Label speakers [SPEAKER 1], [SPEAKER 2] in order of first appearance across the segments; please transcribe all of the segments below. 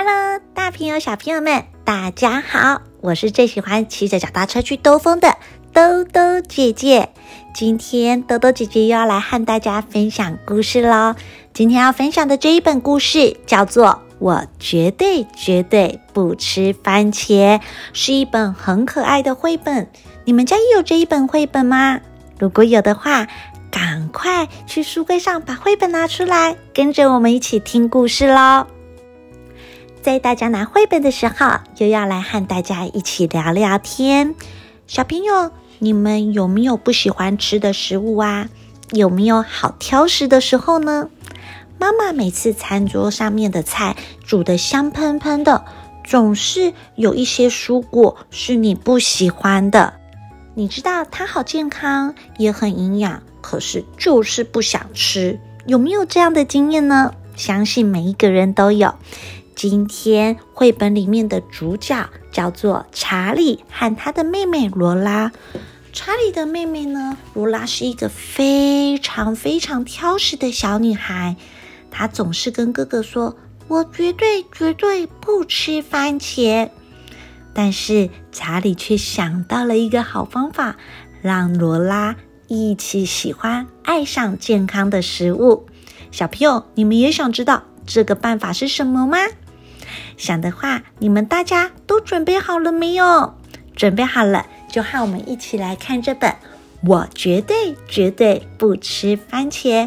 [SPEAKER 1] Hello，大朋友、小朋友们，大家好！我是最喜欢骑着脚踏车去兜风的兜兜姐姐。今天兜兜姐姐又要来和大家分享故事喽。今天要分享的这一本故事叫做《我绝对绝对不吃番茄》，是一本很可爱的绘本。你们家也有这一本绘本吗？如果有的话，赶快去书柜上把绘本拿出来，跟着我们一起听故事喽。在大家拿绘本的时候，又要来和大家一起聊聊天。小朋友，你们有没有不喜欢吃的食物啊？有没有好挑食的时候呢？妈妈每次餐桌上面的菜煮得香喷喷的，总是有一些蔬果是你不喜欢的。你知道它好健康，也很营养，可是就是不想吃。有没有这样的经验呢？相信每一个人都有。今天绘本里面的主角叫做查理和他的妹妹罗拉。查理的妹妹呢，罗拉是一个非常非常挑食的小女孩。她总是跟哥哥说：“我绝对绝对不吃番茄。”但是查理却想到了一个好方法，让罗拉一起喜欢、爱上健康的食物。小朋友，你们也想知道这个办法是什么吗？想的话，你们大家都准备好了没有？准备好了，就和我们一起来看这本《我绝对绝对不吃番茄》，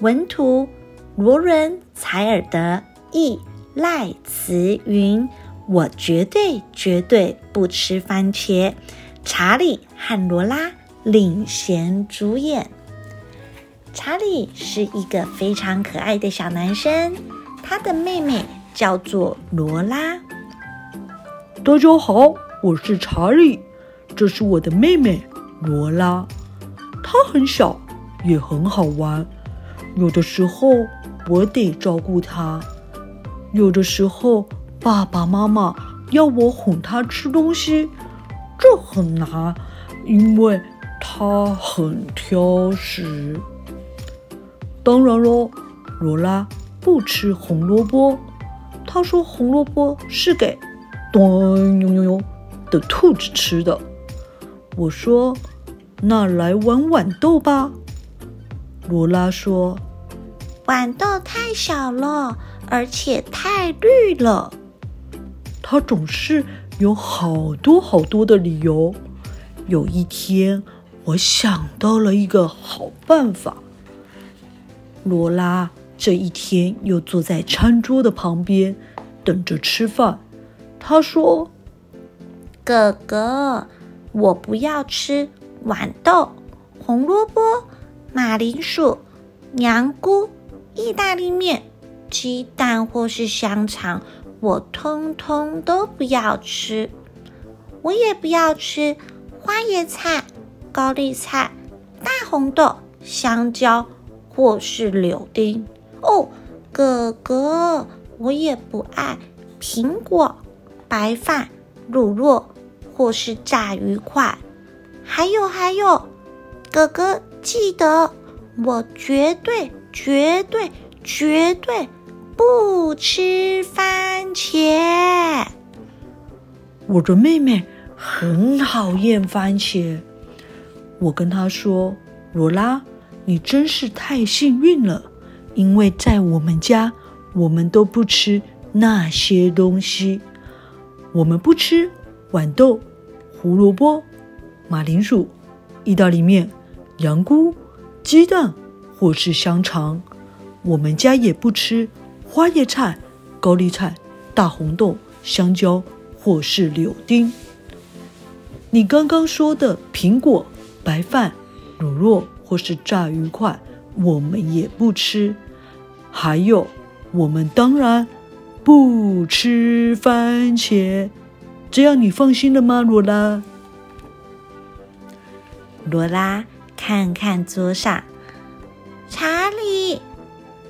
[SPEAKER 1] 文图罗伦·柴尔德，译赖慈云。我绝对绝对不吃番茄。查理和罗拉领衔主演。查理是一个非常可爱的小男生，他的妹妹。叫做罗拉。
[SPEAKER 2] 大家好，我是查理，这是我的妹妹罗拉。她很小，也很好玩。有的时候我得照顾她，有的时候爸爸妈妈要我哄她吃东西，这很难，因为她很挑食。当然喽，罗拉不吃红萝卜。他说：“红萝卜是给咚呦呦呦的兔子吃的。”我说：“那来玩豌豆吧。”罗拉说：“
[SPEAKER 1] 豌豆太小了，而且太绿了。”
[SPEAKER 2] 他总是有好多好多的理由。有一天，我想到了一个好办法。罗拉。这一天又坐在餐桌的旁边，等着吃饭。他说：“
[SPEAKER 1] 哥哥，我不要吃豌豆、红萝卜、马铃薯、娘菇、意大利面、鸡蛋或是香肠，我通通都不要吃。我也不要吃花椰菜、高丽菜、大红豆、香蕉或是柳丁。”哦，哥哥，我也不爱苹果、白饭、乳酪或是炸鱼块。还有还有，哥哥记得，我绝对绝对绝对不吃番茄。
[SPEAKER 2] 我的妹妹很讨厌番茄。我跟她说：“罗拉，你真是太幸运了。”因为在我们家，我们都不吃那些东西。我们不吃豌豆、胡萝卜、马铃薯、意大利面、羊菇、鸡蛋或是香肠。我们家也不吃花椰菜、高丽菜、大红豆、香蕉或是柳丁。你刚刚说的苹果、白饭、卤肉或是炸鱼块，我们也不吃。还有，我们当然不吃番茄，这样你放心了吗，罗拉？
[SPEAKER 1] 罗拉看看桌上，查理，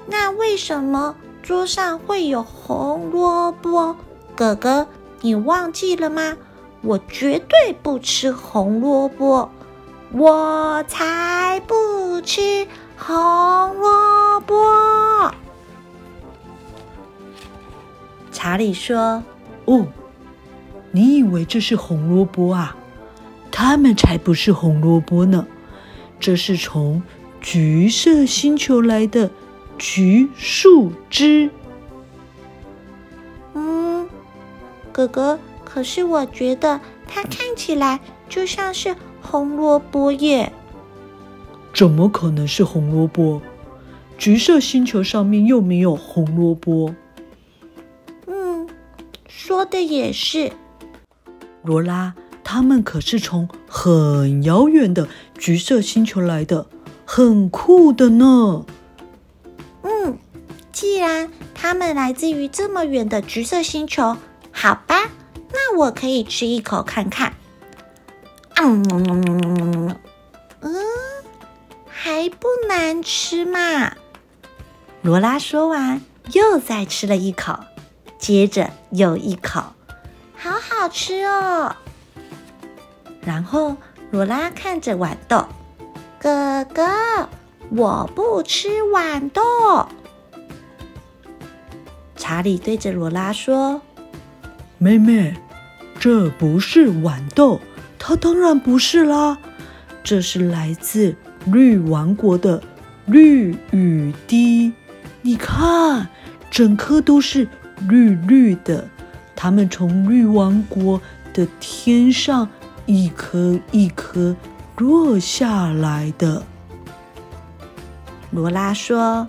[SPEAKER 1] 那为什么桌上会有红萝卜？哥哥，你忘记了吗？我绝对不吃红萝卜，我才不吃。红萝卜，查理说：“
[SPEAKER 2] 哦，你以为这是红萝卜啊？它们才不是红萝卜呢，这是从橘色星球来的橘树枝。”
[SPEAKER 1] 嗯，哥哥，可是我觉得它看起来就像是红萝卜耶。
[SPEAKER 2] 怎么可能是红萝卜？橘色星球上面又没有红萝卜。
[SPEAKER 1] 嗯，说的也是。
[SPEAKER 2] 罗拉，他们可是从很遥远的橘色星球来的，很酷的呢。
[SPEAKER 1] 嗯，既然他们来自于这么远的橘色星球，好吧，那我可以吃一口看看。嗯嗯。还不难吃嘛？罗拉说完，又再吃了一口，接着又一口，好好吃哦。然后罗拉看着豌豆，哥哥，我不吃豌豆。查理对着罗拉说：“
[SPEAKER 2] 妹妹，这不是豌豆，它当然不是啦，这是来自……”绿王国的绿雨滴，你看，整颗都是绿绿的。它们从绿王国的天上一颗一颗落下来的。
[SPEAKER 1] 罗拉说：“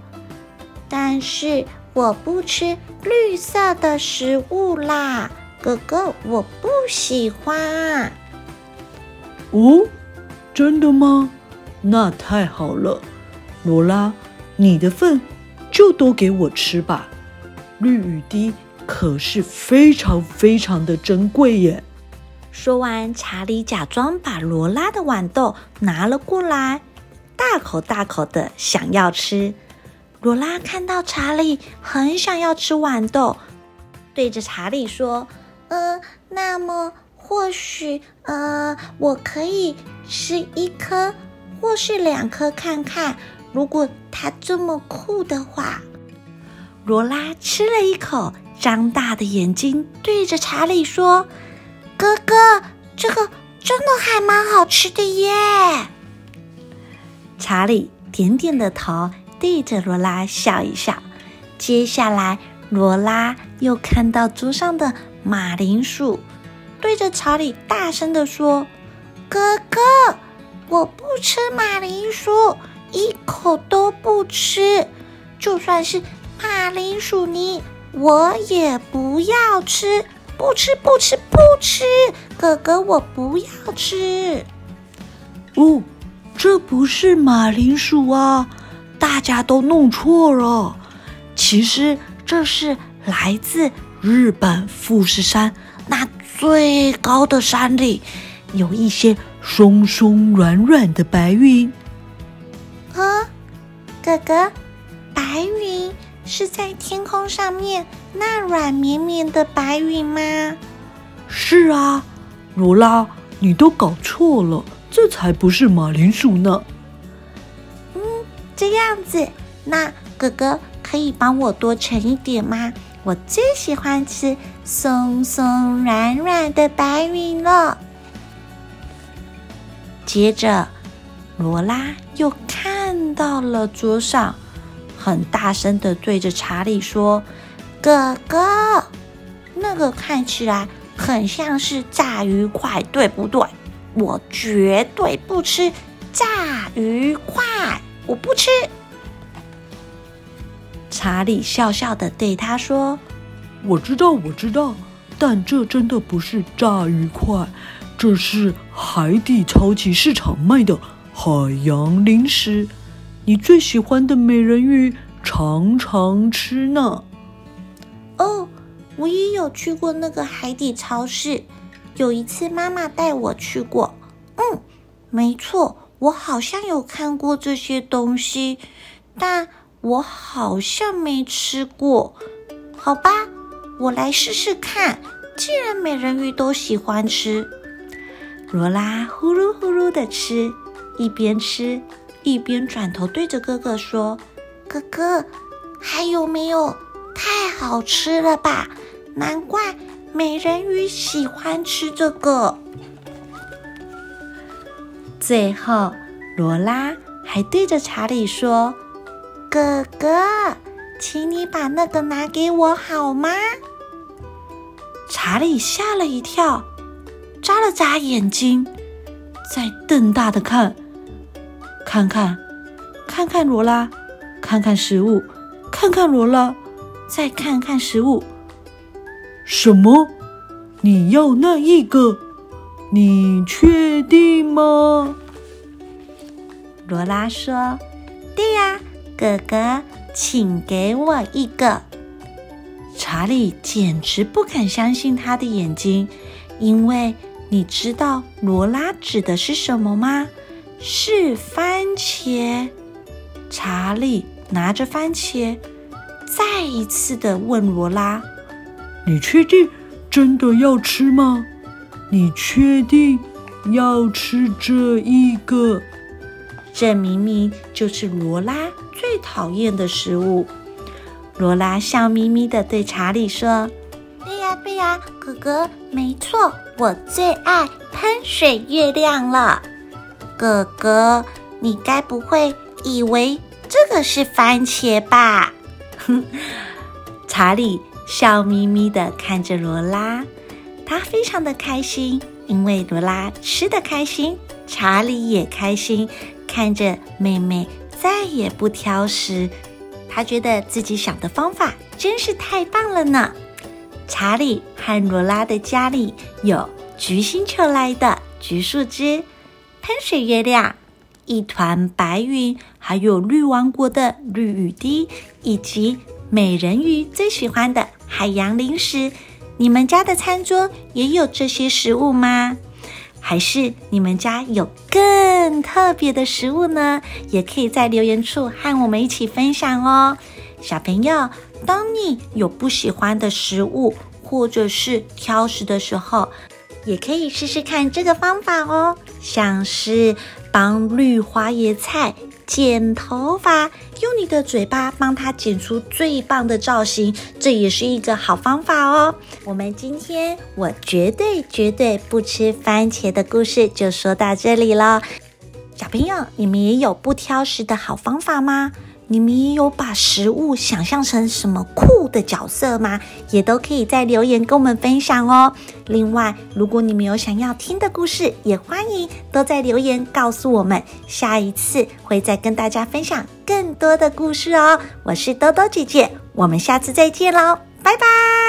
[SPEAKER 1] 但是我不吃绿色的食物啦，哥哥，我不喜欢。”
[SPEAKER 2] 哦，真的吗？那太好了，罗拉，你的份就都给我吃吧。绿雨滴可是非常非常的珍贵耶。
[SPEAKER 1] 说完，查理假装把罗拉的豌豆拿了过来，大口大口的想要吃。罗拉看到查理很想要吃豌豆，对着查理说：“呃，那么或许呃，我可以吃一颗。”或是两颗看看，如果它这么酷的话。罗拉吃了一口，张大的眼睛对着查理说：“哥哥，这个真的还蛮好吃的耶。”查理点点的头，对着罗拉笑一笑。接下来，罗拉又看到桌上的马铃薯，对着查理大声地说：“哥哥。”我不吃马铃薯，一口都不吃。就算是马铃薯泥，我也不要吃。不吃，不吃，不吃！哥哥，我不要吃。
[SPEAKER 2] 哦，这不是马铃薯啊！大家都弄错了。其实这是来自日本富士山那最高的山里，有一些。松松软软的白云，
[SPEAKER 1] 啊，哥哥，白云是在天空上面那软绵绵的白云吗？
[SPEAKER 2] 是啊，罗拉，你都搞错了，这才不是马铃薯呢。
[SPEAKER 1] 嗯，这样子，那哥哥可以帮我多盛一点吗？我最喜欢吃松松软软的白云了。接着，罗拉又看到了桌上，很大声的对着查理说：“哥哥，那个看起来很像是炸鱼块，对不对？我绝对不吃炸鱼块，我不吃。”查理笑笑的对他说：“
[SPEAKER 2] 我知道，我知道，但这真的不是炸鱼块。”这是海底超级市场卖的海洋零食，你最喜欢的美人鱼常常吃呢。
[SPEAKER 1] 哦，我也有去过那个海底超市，有一次妈妈带我去过。嗯，没错，我好像有看过这些东西，但我好像没吃过。好吧，我来试试看。既然美人鱼都喜欢吃。罗拉呼噜呼噜的吃，一边吃一边转头对着哥哥说：“哥哥，还有没有？太好吃了吧！难怪美人鱼喜欢吃这个。最后，罗拉还对着查理说：“哥哥，请你把那个拿给我好吗？”查理吓了一跳，眨了眨眼睛，再瞪大的看，看看，看看罗拉，看看食物，看看罗拉，再看看食物。
[SPEAKER 2] 什么？你要那一个？你确定吗？
[SPEAKER 1] 罗拉说：“对呀，哥哥，请给我一个。”查理简直不敢相信他的眼睛，因为你知道罗拉指的是什么吗？是番茄。查理拿着番茄，再一次的问罗拉：“
[SPEAKER 2] 你确定真的要吃吗？你确定要吃这一个？”
[SPEAKER 1] 这明明就是罗拉最讨厌的食物。罗拉笑眯眯的对查理说：“对呀，对呀，哥哥，没错，我最爱喷水月亮了。哥哥，你该不会以为这个是番茄吧？”哼，查理笑眯眯地看着罗拉，他非常的开心，因为罗拉吃得开心，查理也开心。看着妹妹再也不挑食，他觉得自己想的方法真是太棒了呢。查理和罗拉的家里有橘星球来的橘树枝、喷水月亮、一团白云，还有绿王国的绿雨滴，以及美人鱼最喜欢的海洋零食。你们家的餐桌也有这些食物吗？还是你们家有更特别的食物呢？也可以在留言处和我们一起分享哦。小朋友，当你有不喜欢的食物或者是挑食的时候，也可以试试看这个方法哦，像是帮绿花椰菜。剪头发，用你的嘴巴帮它剪出最棒的造型，这也是一个好方法哦。我们今天我绝对绝对不吃番茄的故事就说到这里了。小朋友，你们也有不挑食的好方法吗？你们也有把食物想象成什么酷的角色吗？也都可以在留言跟我们分享哦。另外，如果你们有想要听的故事，也欢迎都在留言告诉我们。下一次会再跟大家分享更多的故事哦。我是兜兜姐姐，我们下次再见喽，拜拜。